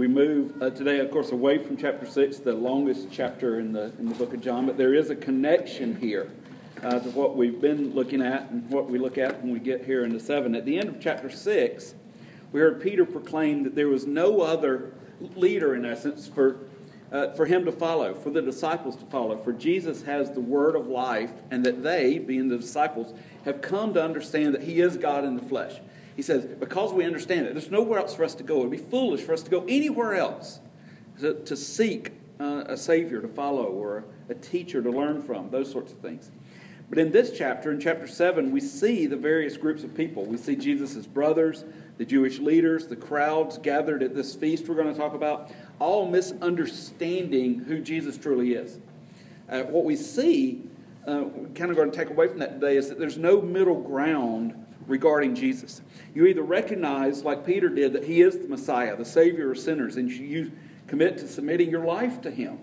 we move uh, today, of course, away from chapter 6, the longest chapter in the, in the book of John, but there is a connection here uh, to what we've been looking at and what we look at when we get here into 7. At the end of chapter 6, we heard Peter proclaim that there was no other leader, in essence, for, uh, for him to follow, for the disciples to follow. For Jesus has the word of life, and that they, being the disciples, have come to understand that he is God in the flesh. He says, because we understand it, there's nowhere else for us to go. It would be foolish for us to go anywhere else to, to seek uh, a Savior to follow or a teacher to learn from, those sorts of things. But in this chapter, in chapter 7, we see the various groups of people. We see Jesus' brothers, the Jewish leaders, the crowds gathered at this feast we're going to talk about, all misunderstanding who Jesus truly is. Uh, what we see, uh, kind of going to take away from that today, is that there's no middle ground regarding Jesus. You either recognize, like Peter did, that he is the Messiah, the Savior of sinners, and you commit to submitting your life to him,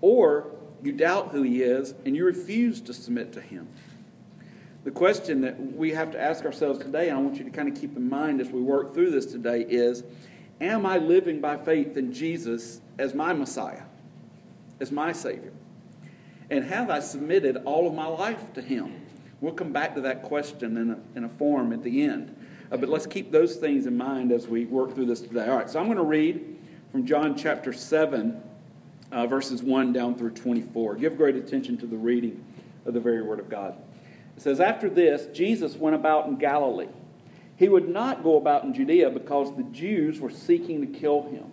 or you doubt who he is and you refuse to submit to him. The question that we have to ask ourselves today, and I want you to kind of keep in mind as we work through this today, is Am I living by faith in Jesus as my Messiah, as my Savior? And have I submitted all of my life to Him? We'll come back to that question in a, in a form at the end. Uh, but let's keep those things in mind as we work through this today. All right, so I'm going to read from John chapter 7, uh, verses 1 down through 24. Give great attention to the reading of the very Word of God. It says, After this, Jesus went about in Galilee. He would not go about in Judea because the Jews were seeking to kill him.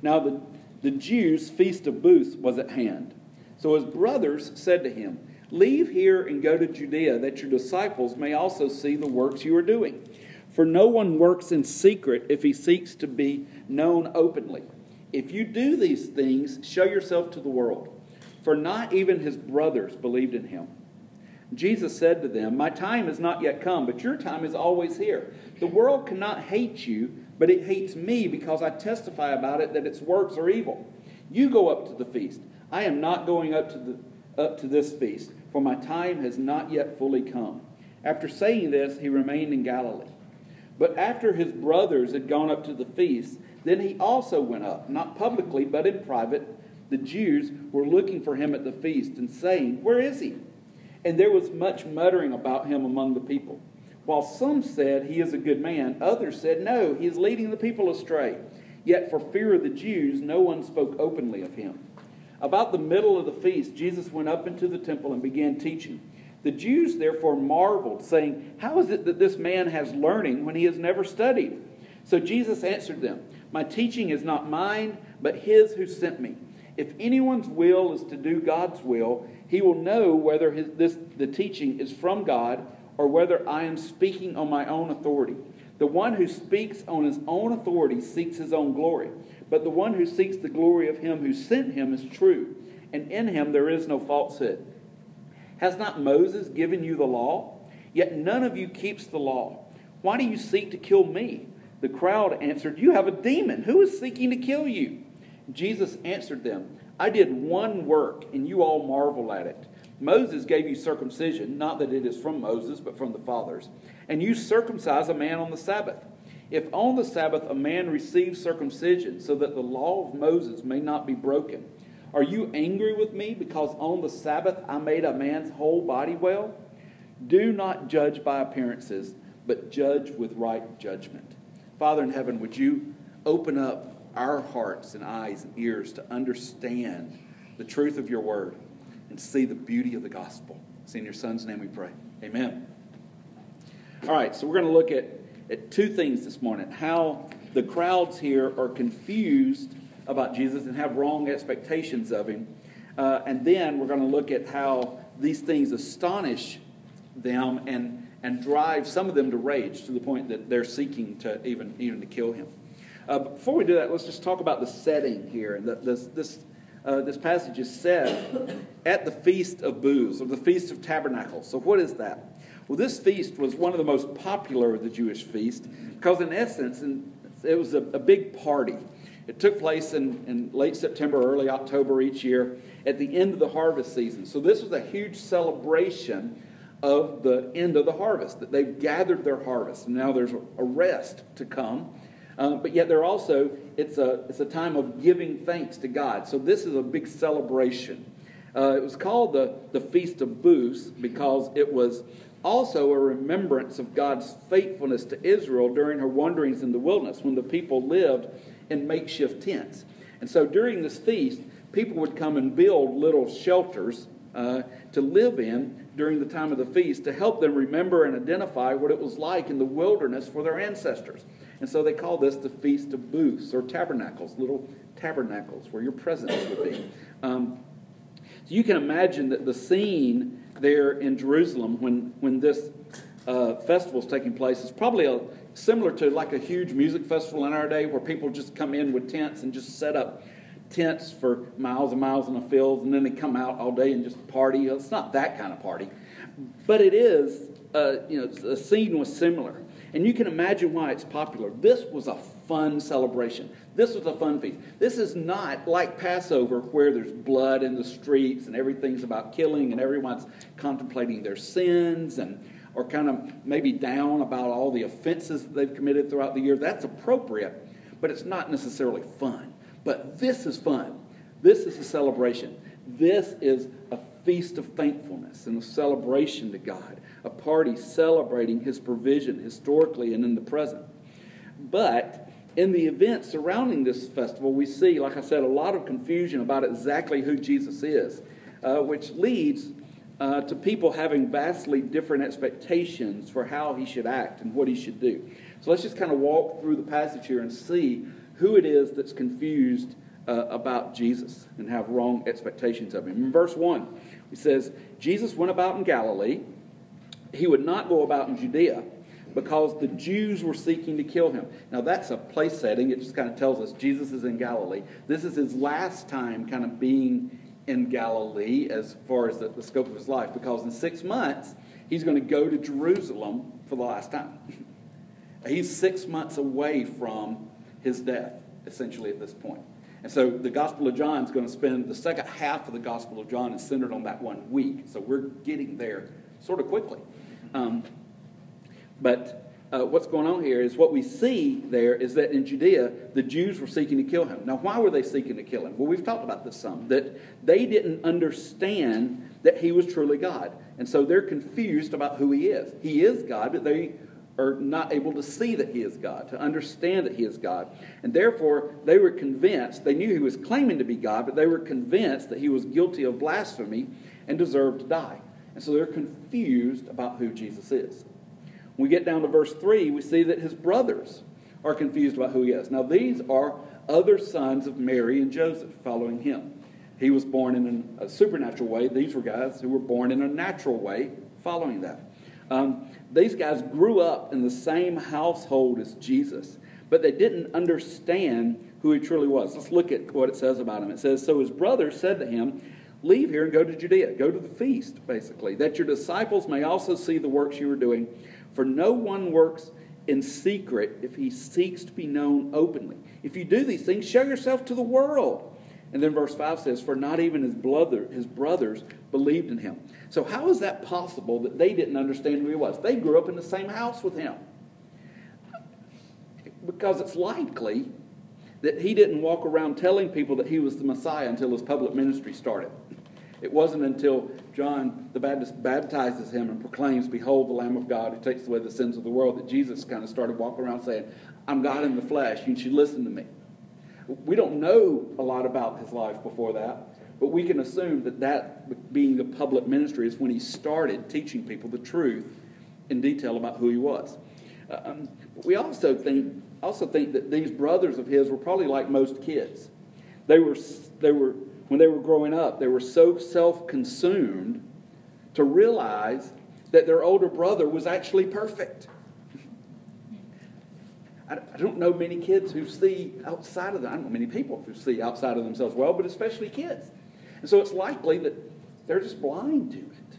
Now, the, the Jews' feast of booths was at hand. So his brothers said to him, Leave here and go to Judea, that your disciples may also see the works you are doing. For no one works in secret if he seeks to be known openly. If you do these things, show yourself to the world. For not even his brothers believed in him. Jesus said to them, My time is not yet come, but your time is always here. The world cannot hate you, but it hates me because I testify about it that its works are evil. You go up to the feast. I am not going up to the up to this feast, for my time has not yet fully come. After saying this, he remained in Galilee. But after his brothers had gone up to the feast, then he also went up, not publicly, but in private. The Jews were looking for him at the feast and saying, Where is he? And there was much muttering about him among the people. While some said, He is a good man, others said, No, he is leading the people astray. Yet for fear of the Jews, no one spoke openly of him. About the middle of the feast, Jesus went up into the temple and began teaching. The Jews therefore marveled, saying, How is it that this man has learning when he has never studied? So Jesus answered them, My teaching is not mine, but his who sent me. If anyone's will is to do God's will, he will know whether his, this, the teaching is from God or whether I am speaking on my own authority. The one who speaks on his own authority seeks his own glory. But the one who seeks the glory of him who sent him is true, and in him there is no falsehood. Has not Moses given you the law? Yet none of you keeps the law. Why do you seek to kill me? The crowd answered, You have a demon. Who is seeking to kill you? Jesus answered them, I did one work, and you all marvel at it. Moses gave you circumcision, not that it is from Moses, but from the fathers. And you circumcise a man on the Sabbath. If on the Sabbath a man receives circumcision, so that the law of Moses may not be broken, are you angry with me because on the Sabbath I made a man's whole body well? Do not judge by appearances, but judge with right judgment. Father in heaven, would you open up our hearts and eyes and ears to understand the truth of your word and see the beauty of the gospel? It's in your son's name we pray. Amen. All right, so we're going to look at at two things this morning how the crowds here are confused about Jesus and have wrong expectations of him. Uh, and then we're going to look at how these things astonish them and, and drive some of them to rage to the point that they're seeking to even, even to kill him. Uh, before we do that, let's just talk about the setting here. And this, this, uh, this passage is set at the Feast of Booths, or the Feast of Tabernacles. So, what is that? Well, this feast was one of the most popular of the Jewish feasts because, in essence, it was a, a big party. It took place in, in late September, early October each year at the end of the harvest season. So, this was a huge celebration of the end of the harvest, that they've gathered their harvest. And now there's a rest to come. Uh, but yet, they're also, it's a, it's a time of giving thanks to God. So, this is a big celebration. Uh, it was called the, the Feast of Booths because it was also a remembrance of God's faithfulness to Israel during her wanderings in the wilderness when the people lived in makeshift tents. And so during this feast, people would come and build little shelters uh, to live in during the time of the feast to help them remember and identify what it was like in the wilderness for their ancestors. And so they call this the Feast of Booths or Tabernacles, little tabernacles where your presence would be. Um, so you can imagine that the scene there in Jerusalem when, when this uh, festival is taking place is probably a, similar to like a huge music festival in our day where people just come in with tents and just set up tents for miles and miles in the fields and then they come out all day and just party. It's not that kind of party. But it is, uh, you know, the scene was similar. And you can imagine why it's popular. This was a fun celebration. This was a fun feast. This is not like Passover where there's blood in the streets and everything's about killing and everyone's contemplating their sins and or kind of maybe down about all the offenses that they've committed throughout the year. That's appropriate, but it's not necessarily fun. But this is fun. This is a celebration. This is a feast of thankfulness and a celebration to God, a party celebrating His provision historically and in the present. But in the events surrounding this festival, we see, like I said, a lot of confusion about exactly who Jesus is, uh, which leads uh, to people having vastly different expectations for how he should act and what he should do. So let's just kind of walk through the passage here and see who it is that's confused uh, about Jesus and have wrong expectations of him. In verse 1, he says, Jesus went about in Galilee. He would not go about in Judea because the Jews were seeking to kill him. Now, that's a place setting. It just kind of tells us Jesus is in Galilee. This is his last time kind of being in Galilee as far as the, the scope of his life because in six months, he's going to go to Jerusalem for the last time. he's six months away from his death, essentially, at this point. And so the Gospel of John is going to spend the second half of the Gospel of John is centered on that one week. So we're getting there sort of quickly. Um, but uh, what's going on here is what we see there is that in Judea, the Jews were seeking to kill him. Now, why were they seeking to kill him? Well, we've talked about this some, that they didn't understand that he was truly God. And so they're confused about who he is. He is God, but they are not able to see that he is God, to understand that he is God. And therefore, they were convinced, they knew he was claiming to be God, but they were convinced that he was guilty of blasphemy and deserved to die. And so they're confused about who Jesus is. When we get down to verse 3, we see that his brothers are confused about who he is. Now, these are other sons of Mary and Joseph following him. He was born in a supernatural way. These were guys who were born in a natural way following that. Um, these guys grew up in the same household as Jesus, but they didn't understand who he truly was. Let's look at what it says about him. It says, So his brothers said to him, Leave here and go to Judea. Go to the feast, basically, that your disciples may also see the works you are doing. For no one works in secret if he seeks to be known openly. If you do these things, show yourself to the world. And then verse 5 says, For not even his, brother, his brothers believed in him. So, how is that possible that they didn't understand who he was? They grew up in the same house with him. Because it's likely that he didn't walk around telling people that he was the Messiah until his public ministry started. It wasn't until John the Baptist baptizes him and proclaims, Behold the Lamb of God who takes away the sins of the world, that Jesus kind of started walking around saying, I'm God in the flesh. You should listen to me. We don't know a lot about his life before that, but we can assume that that being the public ministry is when he started teaching people the truth in detail about who he was. Um, we also think, also think that these brothers of his were probably like most kids. They were, they were when they were growing up, they were so self consumed to realize that their older brother was actually perfect. I don't know many kids who see outside of them. I don't know many people who see outside of themselves well, but especially kids. And so it's likely that they're just blind to it.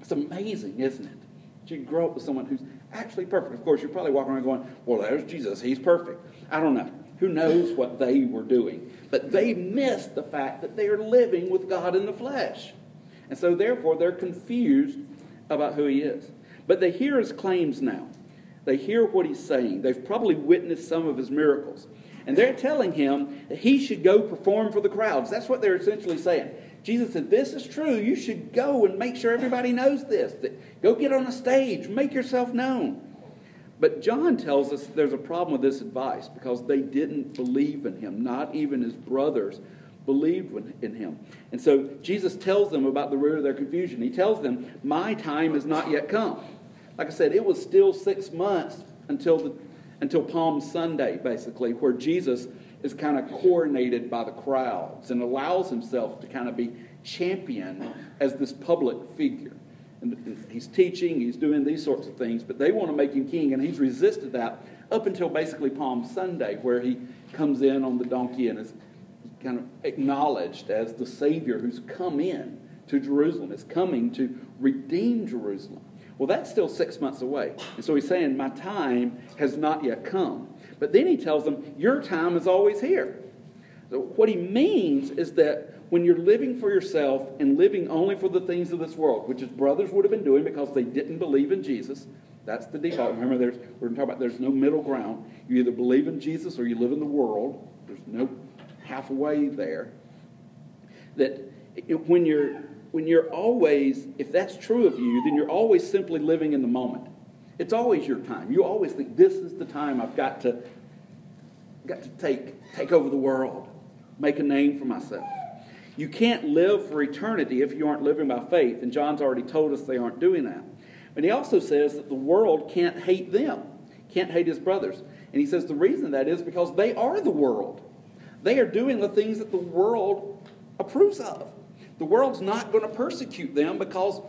It's amazing, isn't it? That you grow up with someone who's actually perfect. Of course, you're probably walking around going, well, there's Jesus. He's perfect. I don't know. Who knows what they were doing? But they missed the fact that they are living with God in the flesh. And so, therefore, they're confused about who He is. But they hear His claims now. They hear what he's saying. They've probably witnessed some of his miracles. And they're telling him that he should go perform for the crowds. That's what they're essentially saying. Jesus said, This is true. You should go and make sure everybody knows this. Go get on a stage, make yourself known. But John tells us there's a problem with this advice because they didn't believe in him. Not even his brothers believed in him. And so Jesus tells them about the root of their confusion. He tells them, My time has not yet come. Like I said, it was still six months until, the, until Palm Sunday, basically, where Jesus is kind of coronated by the crowds and allows himself to kind of be championed as this public figure. And he's teaching, he's doing these sorts of things, but they want to make him king, and he's resisted that up until basically Palm Sunday, where he comes in on the donkey and is kind of acknowledged as the Savior who's come in to Jerusalem, is coming to redeem Jerusalem. Well, that's still six months away. And so he's saying, My time has not yet come. But then he tells them, Your time is always here. So what he means is that when you're living for yourself and living only for the things of this world, which his brothers would have been doing because they didn't believe in Jesus, that's the default. Remember, there's, we're going to talk about there's no middle ground. You either believe in Jesus or you live in the world. There's no halfway there. That when you're when you're always, if that's true of you, then you're always simply living in the moment. It's always your time. You always think, this is the time I've got to, got to take, take over the world, make a name for myself. You can't live for eternity if you aren't living by faith, and John's already told us they aren't doing that. But he also says that the world can't hate them, can't hate his brothers. And he says the reason that is because they are the world. They are doing the things that the world approves of. The world's not going to persecute them because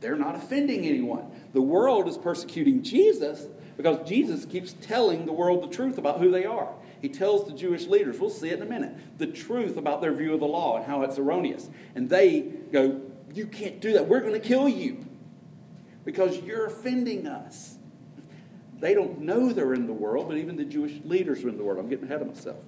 they're not offending anyone. The world is persecuting Jesus because Jesus keeps telling the world the truth about who they are. He tells the Jewish leaders, we'll see it in a minute, the truth about their view of the law and how it's erroneous. And they go, You can't do that. We're going to kill you because you're offending us. They don't know they're in the world, but even the Jewish leaders are in the world. I'm getting ahead of myself.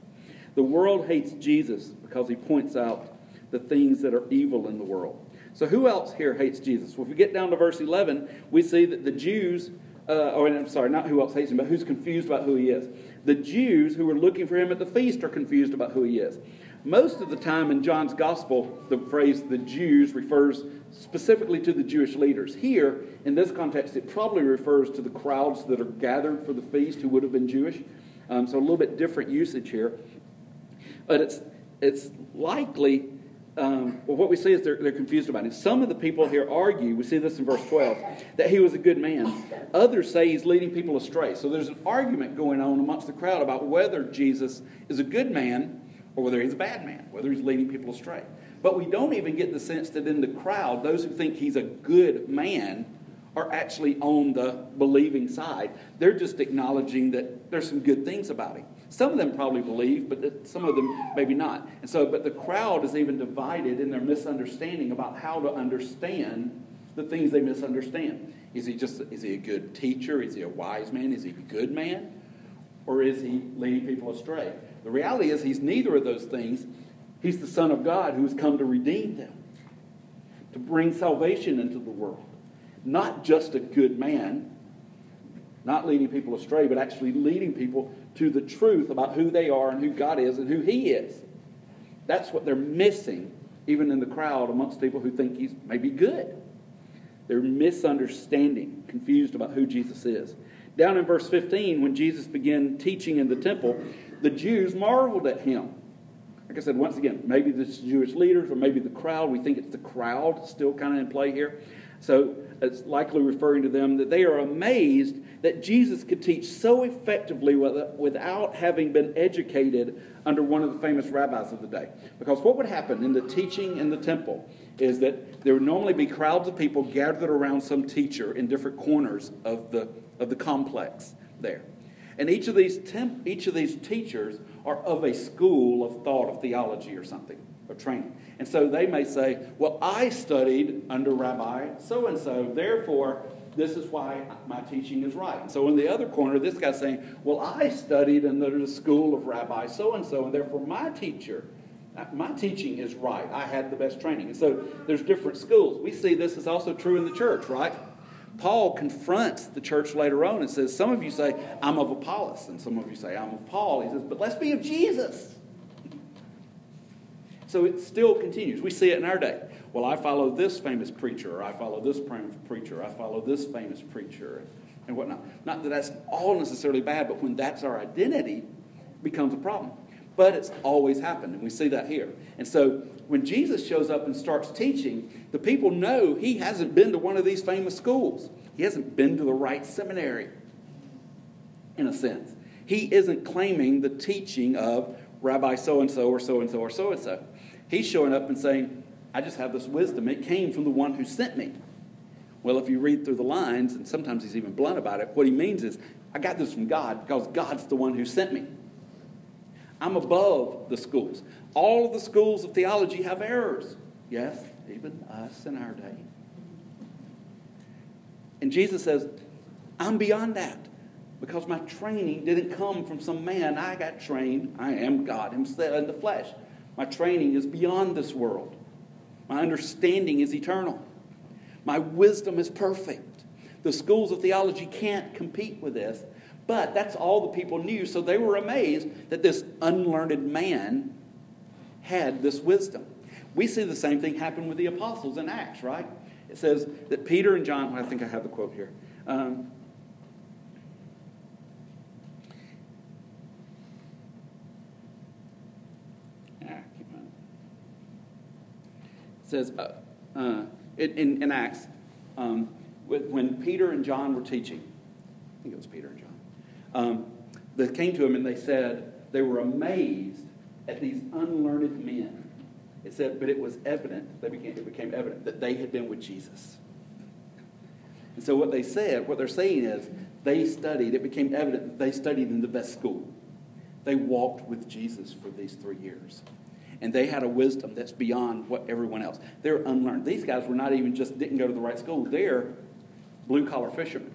The world hates Jesus because he points out the things that are evil in the world. So, who else here hates Jesus? Well, if we get down to verse 11, we see that the Jews, uh, or I'm sorry, not who else hates him, but who's confused about who he is. The Jews who were looking for him at the feast are confused about who he is. Most of the time in John's gospel, the phrase the Jews refers specifically to the Jewish leaders. Here, in this context, it probably refers to the crowds that are gathered for the feast who would have been Jewish. Um, so a little bit different usage here. But it's, it's likely um, well, what we see is they're, they're confused about it. Some of the people here argue, we see this in verse 12, that he was a good man. Others say he's leading people astray. So there's an argument going on amongst the crowd about whether Jesus is a good man or whether he's a bad man, whether he's leading people astray. But we don't even get the sense that in the crowd, those who think he's a good man are actually on the believing side. They're just acknowledging that there's some good things about him. Some of them probably believe, but some of them maybe not. And so, but the crowd is even divided in their misunderstanding about how to understand the things they misunderstand. Is he just is he a good teacher? Is he a wise man? Is he a good man? Or is he leading people astray? The reality is he's neither of those things. He's the Son of God who has come to redeem them, to bring salvation into the world. Not just a good man, not leading people astray, but actually leading people to the truth about who they are and who God is and who He is. That's what they're missing, even in the crowd amongst people who think He's maybe good. They're misunderstanding, confused about who Jesus is. Down in verse 15, when Jesus began teaching in the temple, the Jews marveled at him. Like I said, once again, maybe the Jewish leaders or maybe the crowd. We think it's the crowd still kind of in play here. So it's likely referring to them that they are amazed that Jesus could teach so effectively without having been educated under one of the famous rabbis of the day. Because what would happen in the teaching in the temple is that there would normally be crowds of people gathered around some teacher in different corners of the, of the complex there. And each of these temp, each of these teachers are of a school of thought of theology or something, or training. And so they may say, Well, I studied under Rabbi so and so, therefore this is why my teaching is right. And so in the other corner, this guy's saying, Well, I studied under the school of Rabbi so and so, and therefore my teacher, my teaching is right. I had the best training. And so there's different schools. We see this is also true in the church, right? Paul confronts the church later on and says, Some of you say, I'm of Apollos, and some of you say, I'm of Paul. He says, But let's be of Jesus. So it still continues. We see it in our day. Well, I follow this famous preacher, or I follow this preacher, I follow this famous preacher, and whatnot. Not that that's all necessarily bad, but when that's our identity, becomes a problem. But it's always happened, and we see that here. And so when Jesus shows up and starts teaching, the people know he hasn't been to one of these famous schools. He hasn't been to the right seminary, in a sense. He isn't claiming the teaching of Rabbi so and so or so and so or so and so. He's showing up and saying, I just have this wisdom. It came from the one who sent me. Well, if you read through the lines, and sometimes he's even blunt about it, what he means is, I got this from God because God's the one who sent me. I'm above the schools. All of the schools of theology have errors. Yes, even us in our day. And Jesus says, I'm beyond that because my training didn't come from some man. I got trained. I am God Himself in the flesh. My training is beyond this world. My understanding is eternal. My wisdom is perfect. The schools of theology can't compete with this but that's all the people knew, so they were amazed that this unlearned man had this wisdom. We see the same thing happen with the apostles in Acts, right? It says that Peter and John, well, I think I have the quote here. Um, ah, it says uh, uh, in, in, Acts, um, when Peter and John were teaching, I think it was Peter and John um, that came to him and they said they were amazed at these unlearned men. It said, but it was evident, they became, it became evident that they had been with Jesus. And so what they said, what they're saying is, they studied, it became evident that they studied in the best school. They walked with Jesus for these three years. And they had a wisdom that's beyond what everyone else. They're unlearned. These guys were not even just didn't go to the right school. They're blue collar fishermen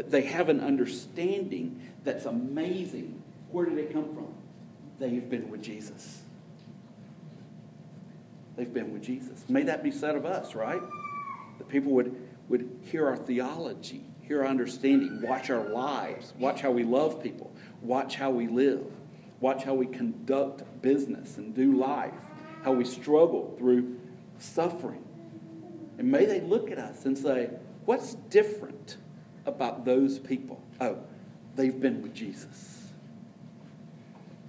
but they have an understanding that's amazing. Where did it come from? They've been with Jesus. They've been with Jesus. May that be said of us, right? That people would, would hear our theology, hear our understanding, watch our lives, watch how we love people, watch how we live, watch how we conduct business and do life, how we struggle through suffering. And may they look at us and say, What's different about those people? Oh, they've been with Jesus.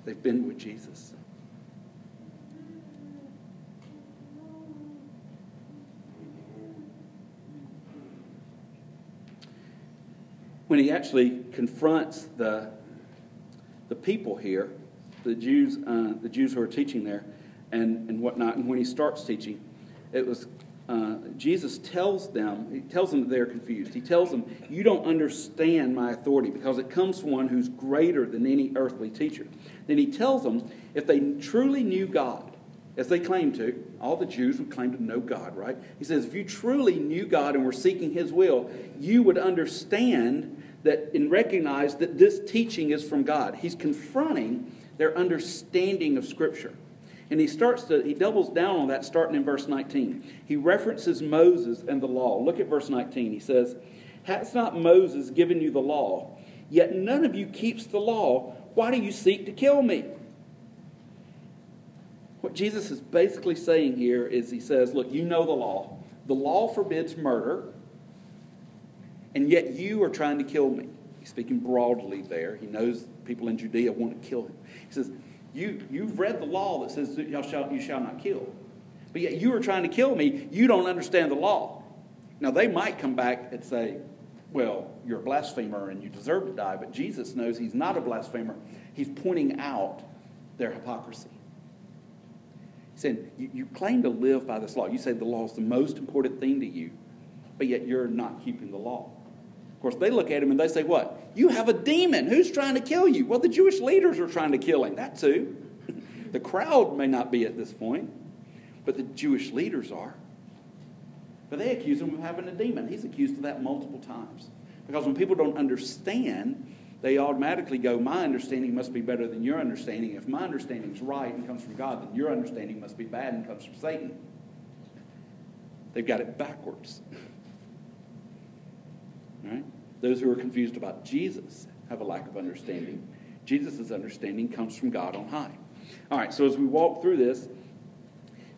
They've been with Jesus. When he actually confronts the, the people here, the Jews, uh, the Jews who are teaching there, and, and whatnot, and when he starts teaching, it was uh, Jesus tells them, he tells them that they're confused. He tells them, You don't understand my authority because it comes from one who's greater than any earthly teacher. Then he tells them, if they truly knew God, as they claim to, all the Jews would claim to know God, right? He says, if you truly knew God and were seeking his will, you would understand that and recognize that this teaching is from God. He's confronting their understanding of Scripture. And he starts to, he doubles down on that starting in verse 19. He references Moses and the law. Look at verse 19. He says, Has not Moses given you the law? Yet none of you keeps the law. Why do you seek to kill me? What Jesus is basically saying here is he says, Look, you know the law. The law forbids murder, and yet you are trying to kill me. He's speaking broadly there. He knows people in Judea want to kill him. He says, you, you've read the law that says you shall, you shall not kill. But yet you are trying to kill me. You don't understand the law. Now, they might come back and say, well, you're a blasphemer and you deserve to die. But Jesus knows he's not a blasphemer. He's pointing out their hypocrisy. He said, you, you claim to live by this law. You say the law is the most important thing to you, but yet you're not keeping the law. Of course, they look at him and they say, What? You have a demon. Who's trying to kill you? Well, the Jewish leaders are trying to kill him. That too. the crowd may not be at this point, but the Jewish leaders are. But they accuse him of having a demon. He's accused of that multiple times. Because when people don't understand, they automatically go, My understanding must be better than your understanding. If my understanding is right and comes from God, then your understanding must be bad and comes from Satan. They've got it backwards. Right? Those who are confused about Jesus have a lack of understanding. Jesus' understanding comes from God on high. All right, so as we walk through this,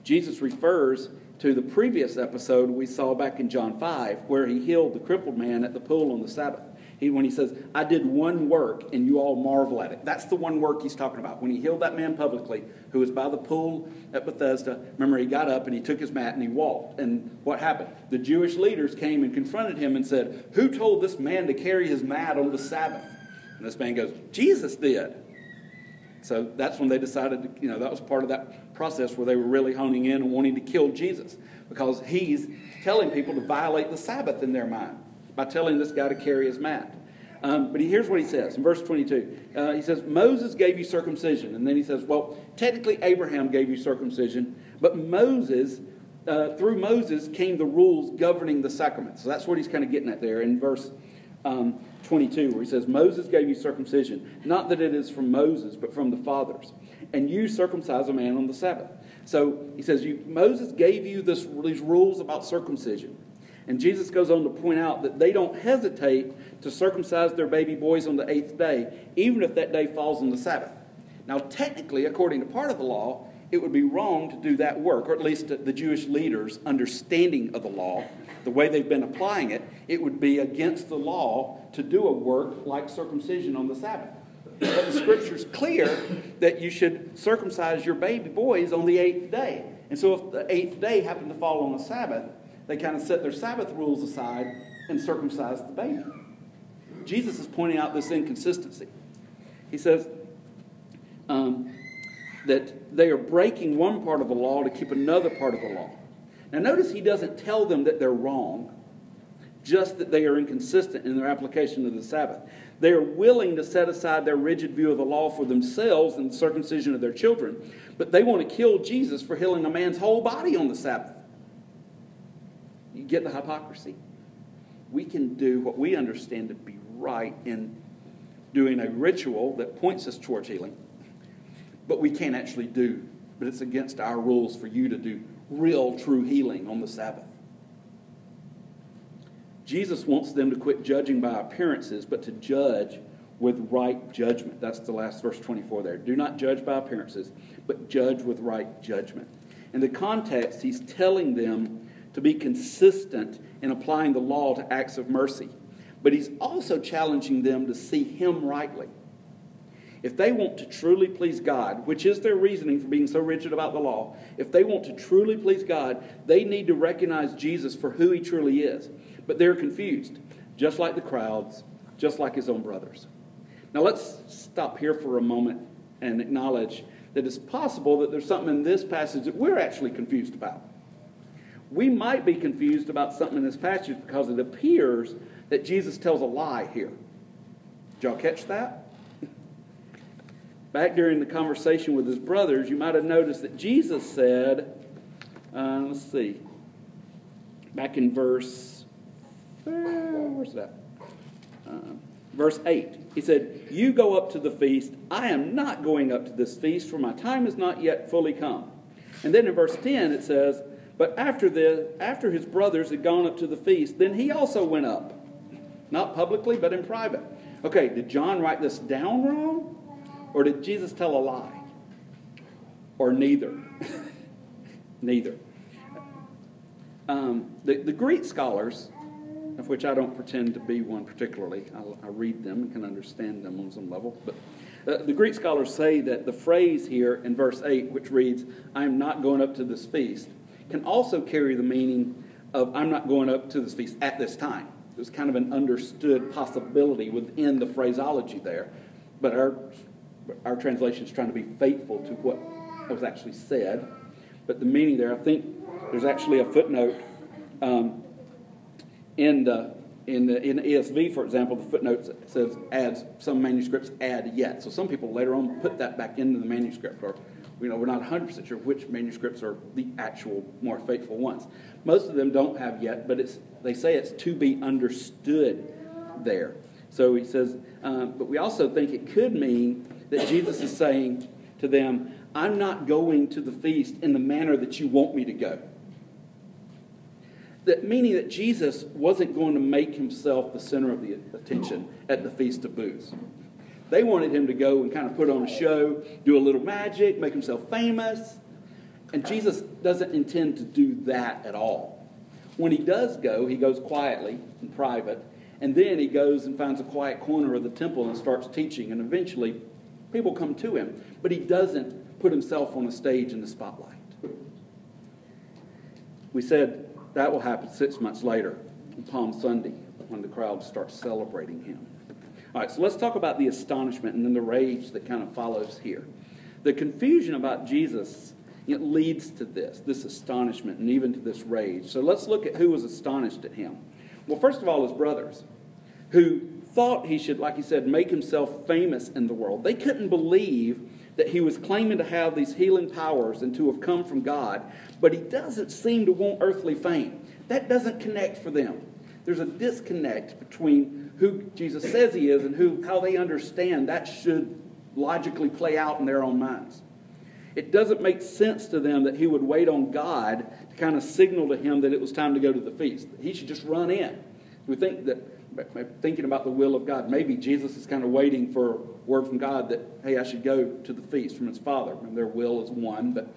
Jesus refers to the previous episode we saw back in John 5, where he healed the crippled man at the pool on the Sabbath. He, when he says, I did one work and you all marvel at it. That's the one work he's talking about. When he healed that man publicly who was by the pool at Bethesda, remember, he got up and he took his mat and he walked. And what happened? The Jewish leaders came and confronted him and said, Who told this man to carry his mat on the Sabbath? And this man goes, Jesus did. So that's when they decided, to, you know, that was part of that process where they were really honing in and wanting to kill Jesus because he's telling people to violate the Sabbath in their mind by telling this guy to carry his mat. Um, but he, here's what he says in verse 22. Uh, he says, Moses gave you circumcision. And then he says, well, technically Abraham gave you circumcision, but Moses, uh, through Moses came the rules governing the sacraments. So that's what he's kind of getting at there in verse um, 22, where he says, Moses gave you circumcision. Not that it is from Moses, but from the fathers. And you circumcise a man on the Sabbath. So he says, you, Moses gave you this, these rules about circumcision. And Jesus goes on to point out that they don't hesitate to circumcise their baby boys on the eighth day, even if that day falls on the Sabbath. Now, technically, according to part of the law, it would be wrong to do that work, or at least the Jewish leaders' understanding of the law, the way they've been applying it, it would be against the law to do a work like circumcision on the Sabbath. But the scripture's clear that you should circumcise your baby boys on the eighth day. And so if the eighth day happened to fall on the Sabbath, they kind of set their Sabbath rules aside and circumcise the baby. Jesus is pointing out this inconsistency. He says um, that they are breaking one part of the law to keep another part of the law. Now, notice he doesn't tell them that they're wrong, just that they are inconsistent in their application of the Sabbath. They are willing to set aside their rigid view of the law for themselves and the circumcision of their children, but they want to kill Jesus for healing a man's whole body on the Sabbath. You get the hypocrisy? We can do what we understand to be right in doing a ritual that points us towards healing, but we can't actually do. But it's against our rules for you to do real, true healing on the Sabbath. Jesus wants them to quit judging by appearances, but to judge with right judgment. That's the last verse 24 there. Do not judge by appearances, but judge with right judgment. In the context, he's telling them to be consistent in applying the law to acts of mercy. But he's also challenging them to see him rightly. If they want to truly please God, which is their reasoning for being so rigid about the law, if they want to truly please God, they need to recognize Jesus for who he truly is. But they're confused, just like the crowds, just like his own brothers. Now let's stop here for a moment and acknowledge that it's possible that there's something in this passage that we're actually confused about we might be confused about something in this passage because it appears that Jesus tells a lie here. Did y'all catch that? Back during the conversation with his brothers, you might have noticed that Jesus said, uh, let's see, back in verse, where's that? Uh, verse 8, he said, You go up to the feast. I am not going up to this feast, for my time is not yet fully come. And then in verse 10, it says, but after, the, after his brothers had gone up to the feast, then he also went up. Not publicly, but in private. Okay, did John write this down wrong? Or did Jesus tell a lie? Or neither? neither. Um, the, the Greek scholars, of which I don't pretend to be one particularly, I, I read them and can understand them on some level, but uh, the Greek scholars say that the phrase here in verse 8, which reads, I am not going up to this feast, can also carry the meaning of I'm not going up to this feast at this time. It was kind of an understood possibility within the phraseology there. But our, our translation is trying to be faithful to what was actually said. But the meaning there, I think there's actually a footnote um, in the in the in the ESV, for example, the footnote says adds some manuscripts add yet. So some people later on put that back into the manuscript or you know, we're not 100% sure which manuscripts are the actual more faithful ones. Most of them don't have yet, but it's, they say it's to be understood there. So he says, um, but we also think it could mean that Jesus is saying to them, I'm not going to the feast in the manner that you want me to go. That meaning that Jesus wasn't going to make himself the center of the attention at the Feast of Booths. They wanted him to go and kind of put on a show, do a little magic, make himself famous. And Jesus doesn't intend to do that at all. When he does go, he goes quietly in private, and then he goes and finds a quiet corner of the temple and starts teaching, and eventually people come to him. But he doesn't put himself on a stage in the spotlight. We said that will happen six months later, on Palm Sunday, when the crowd starts celebrating him. All right, so let's talk about the astonishment and then the rage that kind of follows here. The confusion about Jesus it leads to this, this astonishment, and even to this rage. So let's look at who was astonished at him. Well, first of all, his brothers, who thought he should, like he said, make himself famous in the world. They couldn't believe that he was claiming to have these healing powers and to have come from God, but he doesn't seem to want earthly fame. That doesn't connect for them. There's a disconnect between who Jesus says he is and who, how they understand that should logically play out in their own minds. It doesn't make sense to them that he would wait on God to kind of signal to him that it was time to go to the feast. He should just run in. We think that, thinking about the will of God, maybe Jesus is kind of waiting for word from God that, hey, I should go to the feast from his Father. And their will is one, but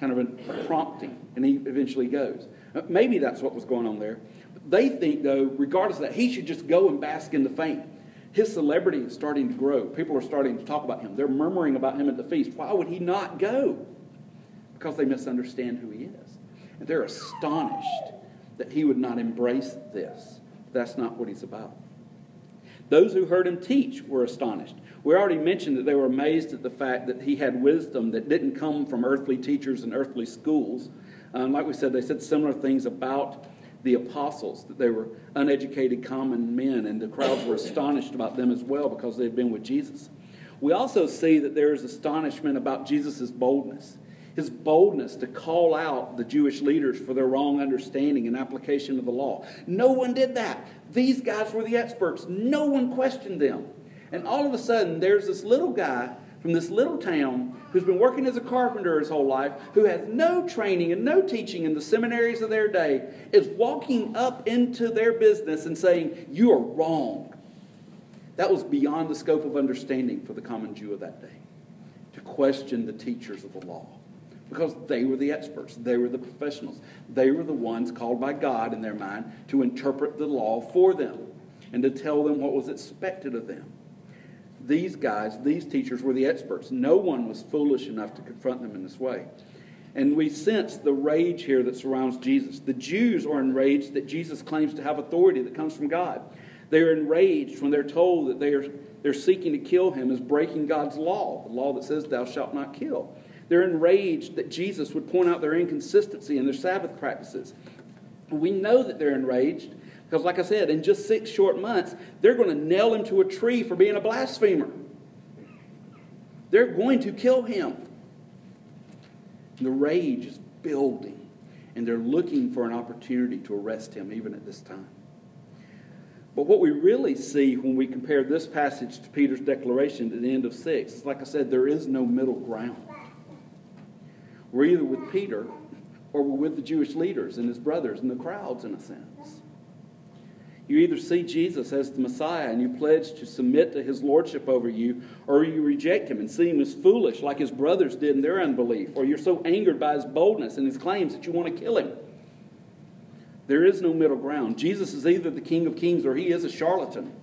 kind of a prompting, and he eventually goes. Maybe that's what was going on there. They think, though, regardless of that, he should just go and bask in the fame. His celebrity is starting to grow. People are starting to talk about him. They're murmuring about him at the feast. Why would he not go? Because they misunderstand who he is. And they're astonished that he would not embrace this. That's not what he's about. Those who heard him teach were astonished. We already mentioned that they were amazed at the fact that he had wisdom that didn't come from earthly teachers and earthly schools. Um, like we said, they said similar things about the apostles, that they were uneducated common men, and the crowds were astonished about them as well because they had been with Jesus. We also see that there is astonishment about Jesus' boldness. His boldness to call out the Jewish leaders for their wrong understanding and application of the law. No one did that. These guys were the experts. No one questioned them. And all of a sudden, there's this little guy from this little town who's been working as a carpenter his whole life, who has no training and no teaching in the seminaries of their day, is walking up into their business and saying, You are wrong. That was beyond the scope of understanding for the common Jew of that day to question the teachers of the law because they were the experts, they were the professionals, they were the ones called by God in their mind to interpret the law for them and to tell them what was expected of them. These guys, these teachers were the experts. No one was foolish enough to confront them in this way. And we sense the rage here that surrounds Jesus. The Jews are enraged that Jesus claims to have authority that comes from God. They're enraged when they're told that they are, they're seeking to kill him as breaking God's law, the law that says, Thou shalt not kill. They're enraged that Jesus would point out their inconsistency in their Sabbath practices. We know that they're enraged because, like I said, in just six short months, they're going to nail him to a tree for being a blasphemer. They're going to kill him. The rage is building, and they're looking for an opportunity to arrest him, even at this time. But what we really see when we compare this passage to Peter's declaration at the end of 6 is, like I said, there is no middle ground. We're either with Peter or we're with the Jewish leaders and his brothers and the crowds, in a sense. You either see Jesus as the Messiah and you pledge to submit to his lordship over you, or you reject him and see him as foolish, like his brothers did in their unbelief, or you're so angered by his boldness and his claims that you want to kill him. There is no middle ground. Jesus is either the King of Kings or he is a charlatan.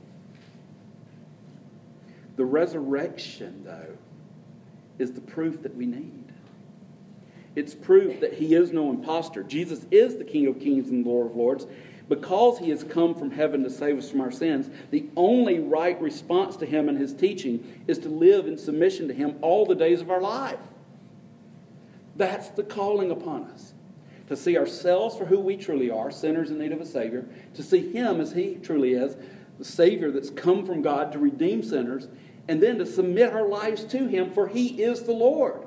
The resurrection, though, is the proof that we need. It's proof that he is no impostor. Jesus is the King of Kings and the Lord of Lords, because he has come from heaven to save us from our sins, the only right response to him and his teaching is to live in submission to him all the days of our life. That's the calling upon us. To see ourselves for who we truly are, sinners in need of a Savior, to see Him as He truly is, the Savior that's come from God to redeem sinners, and then to submit our lives to Him, for He is the Lord.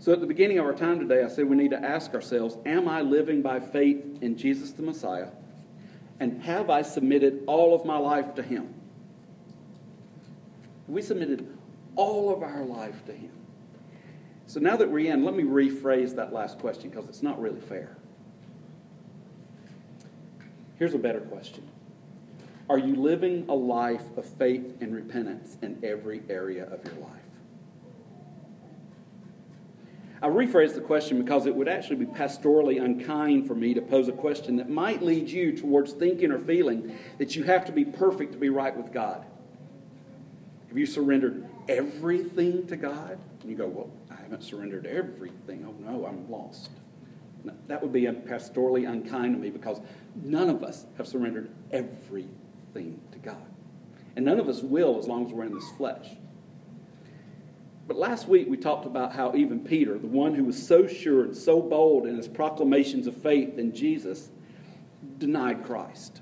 So at the beginning of our time today, I said we need to ask ourselves Am I living by faith in Jesus the Messiah? And have I submitted all of my life to Him? We submitted all of our life to Him. So now that we're in, let me rephrase that last question because it's not really fair. Here's a better question Are you living a life of faith and repentance in every area of your life? I rephrase the question because it would actually be pastorally unkind for me to pose a question that might lead you towards thinking or feeling that you have to be perfect to be right with God. Have you surrendered everything to God? And you go, Well, I haven't surrendered everything. Oh no, I'm lost. No, that would be pastorally unkind to me because none of us have surrendered everything to God. And none of us will as long as we're in this flesh. But last week we talked about how even Peter, the one who was so sure and so bold in his proclamations of faith in Jesus, denied Christ.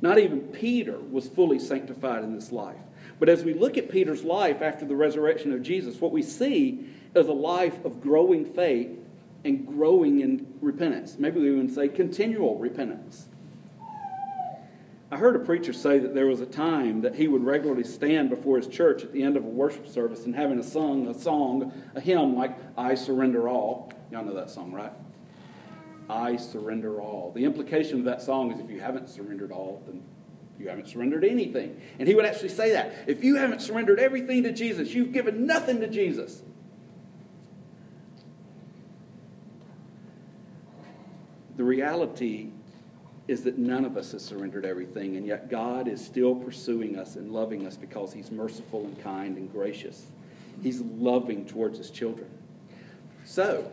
Not even Peter was fully sanctified in this life. But as we look at Peter's life after the resurrection of Jesus, what we see is a life of growing faith and growing in repentance. Maybe we even say continual repentance. I heard a preacher say that there was a time that he would regularly stand before his church at the end of a worship service and having a song, a song, a hymn like I Surrender All. Y'all know that song, right? I surrender all. The implication of that song is if you haven't surrendered all, then you haven't surrendered anything. And he would actually say that. If you haven't surrendered everything to Jesus, you've given nothing to Jesus. The reality is that none of us has surrendered everything, and yet God is still pursuing us and loving us because He's merciful and kind and gracious. He's loving towards His children. So,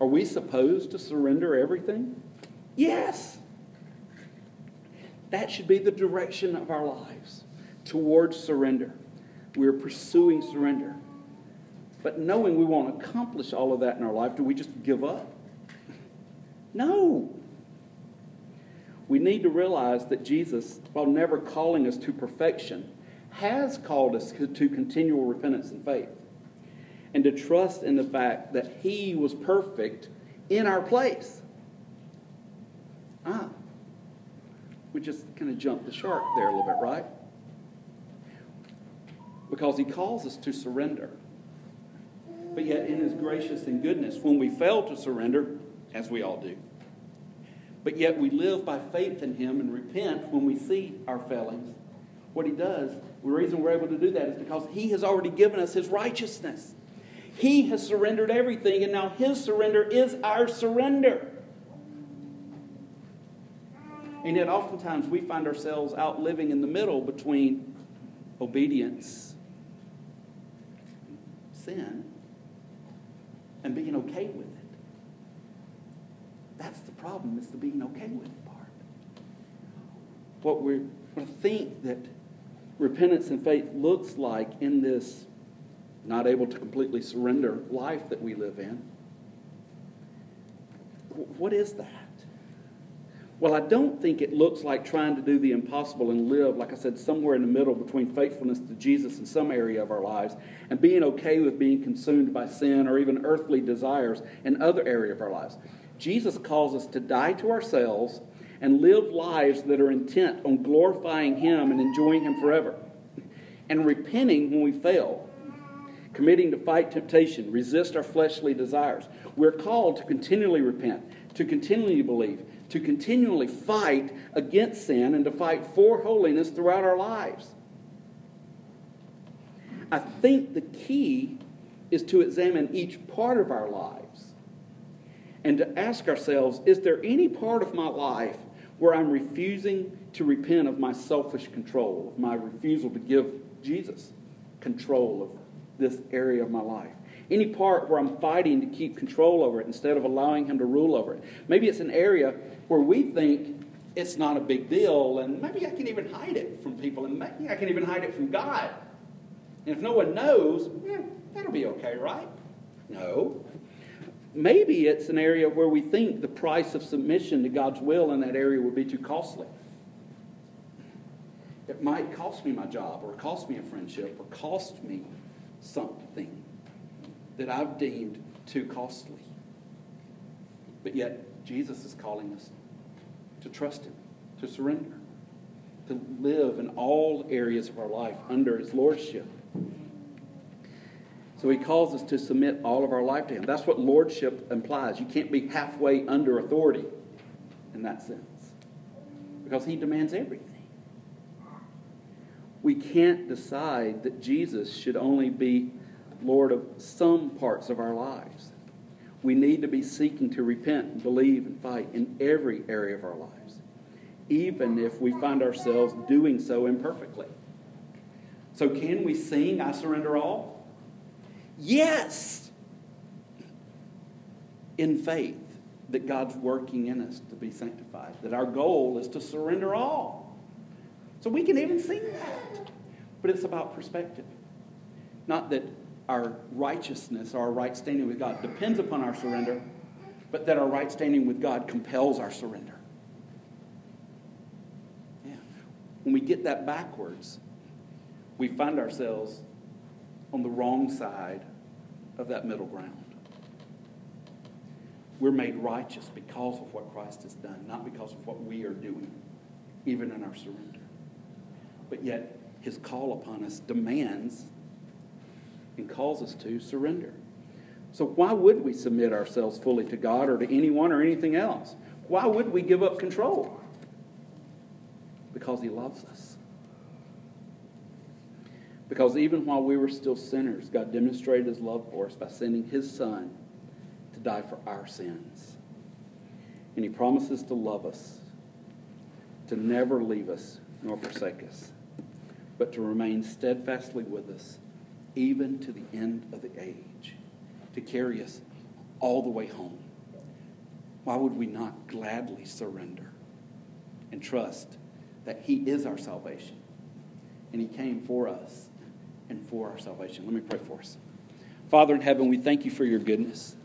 are we supposed to surrender everything? Yes. That should be the direction of our lives towards surrender. We're pursuing surrender. But knowing we won't accomplish all of that in our life, do we just give up? No we need to realize that Jesus, while never calling us to perfection, has called us to continual repentance and faith. And to trust in the fact that He was perfect in our place. Ah, we just kind of jumped the shark there a little bit, right? Because He calls us to surrender. But yet, in His gracious and goodness, when we fail to surrender, as we all do, but yet we live by faith in Him and repent when we see our failings. What He does, the reason we're able to do that is because He has already given us His righteousness. He has surrendered everything, and now His surrender is our surrender. And yet, oftentimes, we find ourselves out living in the middle between obedience, sin, and being okay with it. That's the problem, is the being okay with it part. What we think that repentance and faith looks like in this not able to completely surrender life that we live in. What is that? Well, I don't think it looks like trying to do the impossible and live, like I said, somewhere in the middle between faithfulness to Jesus in some area of our lives and being okay with being consumed by sin or even earthly desires in other area of our lives. Jesus calls us to die to ourselves and live lives that are intent on glorifying Him and enjoying Him forever. And repenting when we fail, committing to fight temptation, resist our fleshly desires. We're called to continually repent, to continually believe, to continually fight against sin, and to fight for holiness throughout our lives. I think the key is to examine each part of our lives and to ask ourselves is there any part of my life where I'm refusing to repent of my selfish control, of my refusal to give Jesus control of this area of my life? Any part where I'm fighting to keep control over it instead of allowing Him to rule over it? Maybe it's an area where we think it's not a big deal, and maybe I can even hide it from people, and maybe I can even hide it from God. And if no one knows, eh, that'll be okay, right? No. Maybe it's an area where we think the price of submission to God's will in that area would be too costly. It might cost me my job, or cost me a friendship, or cost me something that I've deemed too costly. But yet, Jesus is calling us to trust Him, to surrender, to live in all areas of our life under His Lordship. So he calls us to submit all of our life to him. That's what lordship implies. You can't be halfway under authority in that sense because he demands everything. We can't decide that Jesus should only be Lord of some parts of our lives. We need to be seeking to repent and believe and fight in every area of our lives, even if we find ourselves doing so imperfectly. So, can we sing, I surrender all? Yes! In faith that God's working in us to be sanctified, that our goal is to surrender all. So we can even sing that. But it's about perspective. Not that our righteousness, our right standing with God depends upon our surrender, but that our right standing with God compels our surrender. Yeah. When we get that backwards, we find ourselves on the wrong side of that middle ground. We're made righteous because of what Christ has done, not because of what we are doing, even in our surrender. But yet, his call upon us demands and calls us to surrender. So, why would we submit ourselves fully to God or to anyone or anything else? Why would we give up control? Because He loves us. Because even while we were still sinners, God demonstrated His love for us by sending His Son to die for our sins. And He promises to love us, to never leave us nor forsake us but to remain steadfastly with us even to the end of the age, to carry us all the way home. Why would we not gladly surrender and trust that He is our salvation and He came for us and for our salvation? Let me pray for us. Father in heaven, we thank you for your goodness.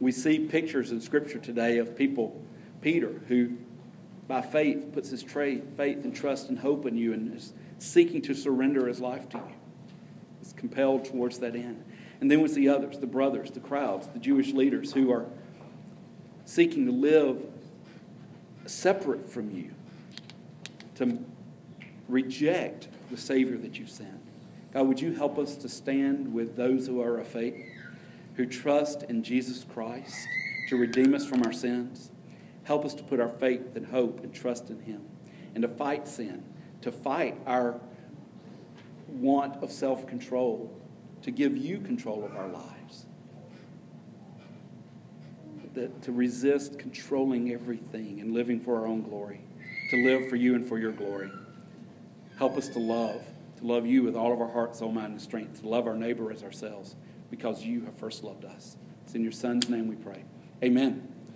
We see pictures in Scripture today of people, Peter, who by faith puts his faith and trust and hope in you and is seeking to surrender his life to you. Is compelled towards that end. And then we see others, the brothers, the crowds, the Jewish leaders who are seeking to live separate from you, to reject the Savior that you sent. God, would you help us to stand with those who are of faith, who trust in Jesus Christ to redeem us from our sins? Help us to put our faith and hope and trust in Him and to fight sin to fight our want of self control, to give you control of our lives, that, to resist controlling everything and living for our own glory, to live for you and for your glory. Help us to love, to love you with all of our heart, soul, mind, and strength, to love our neighbor as ourselves, because you have first loved us. It's in your Son's name we pray. Amen.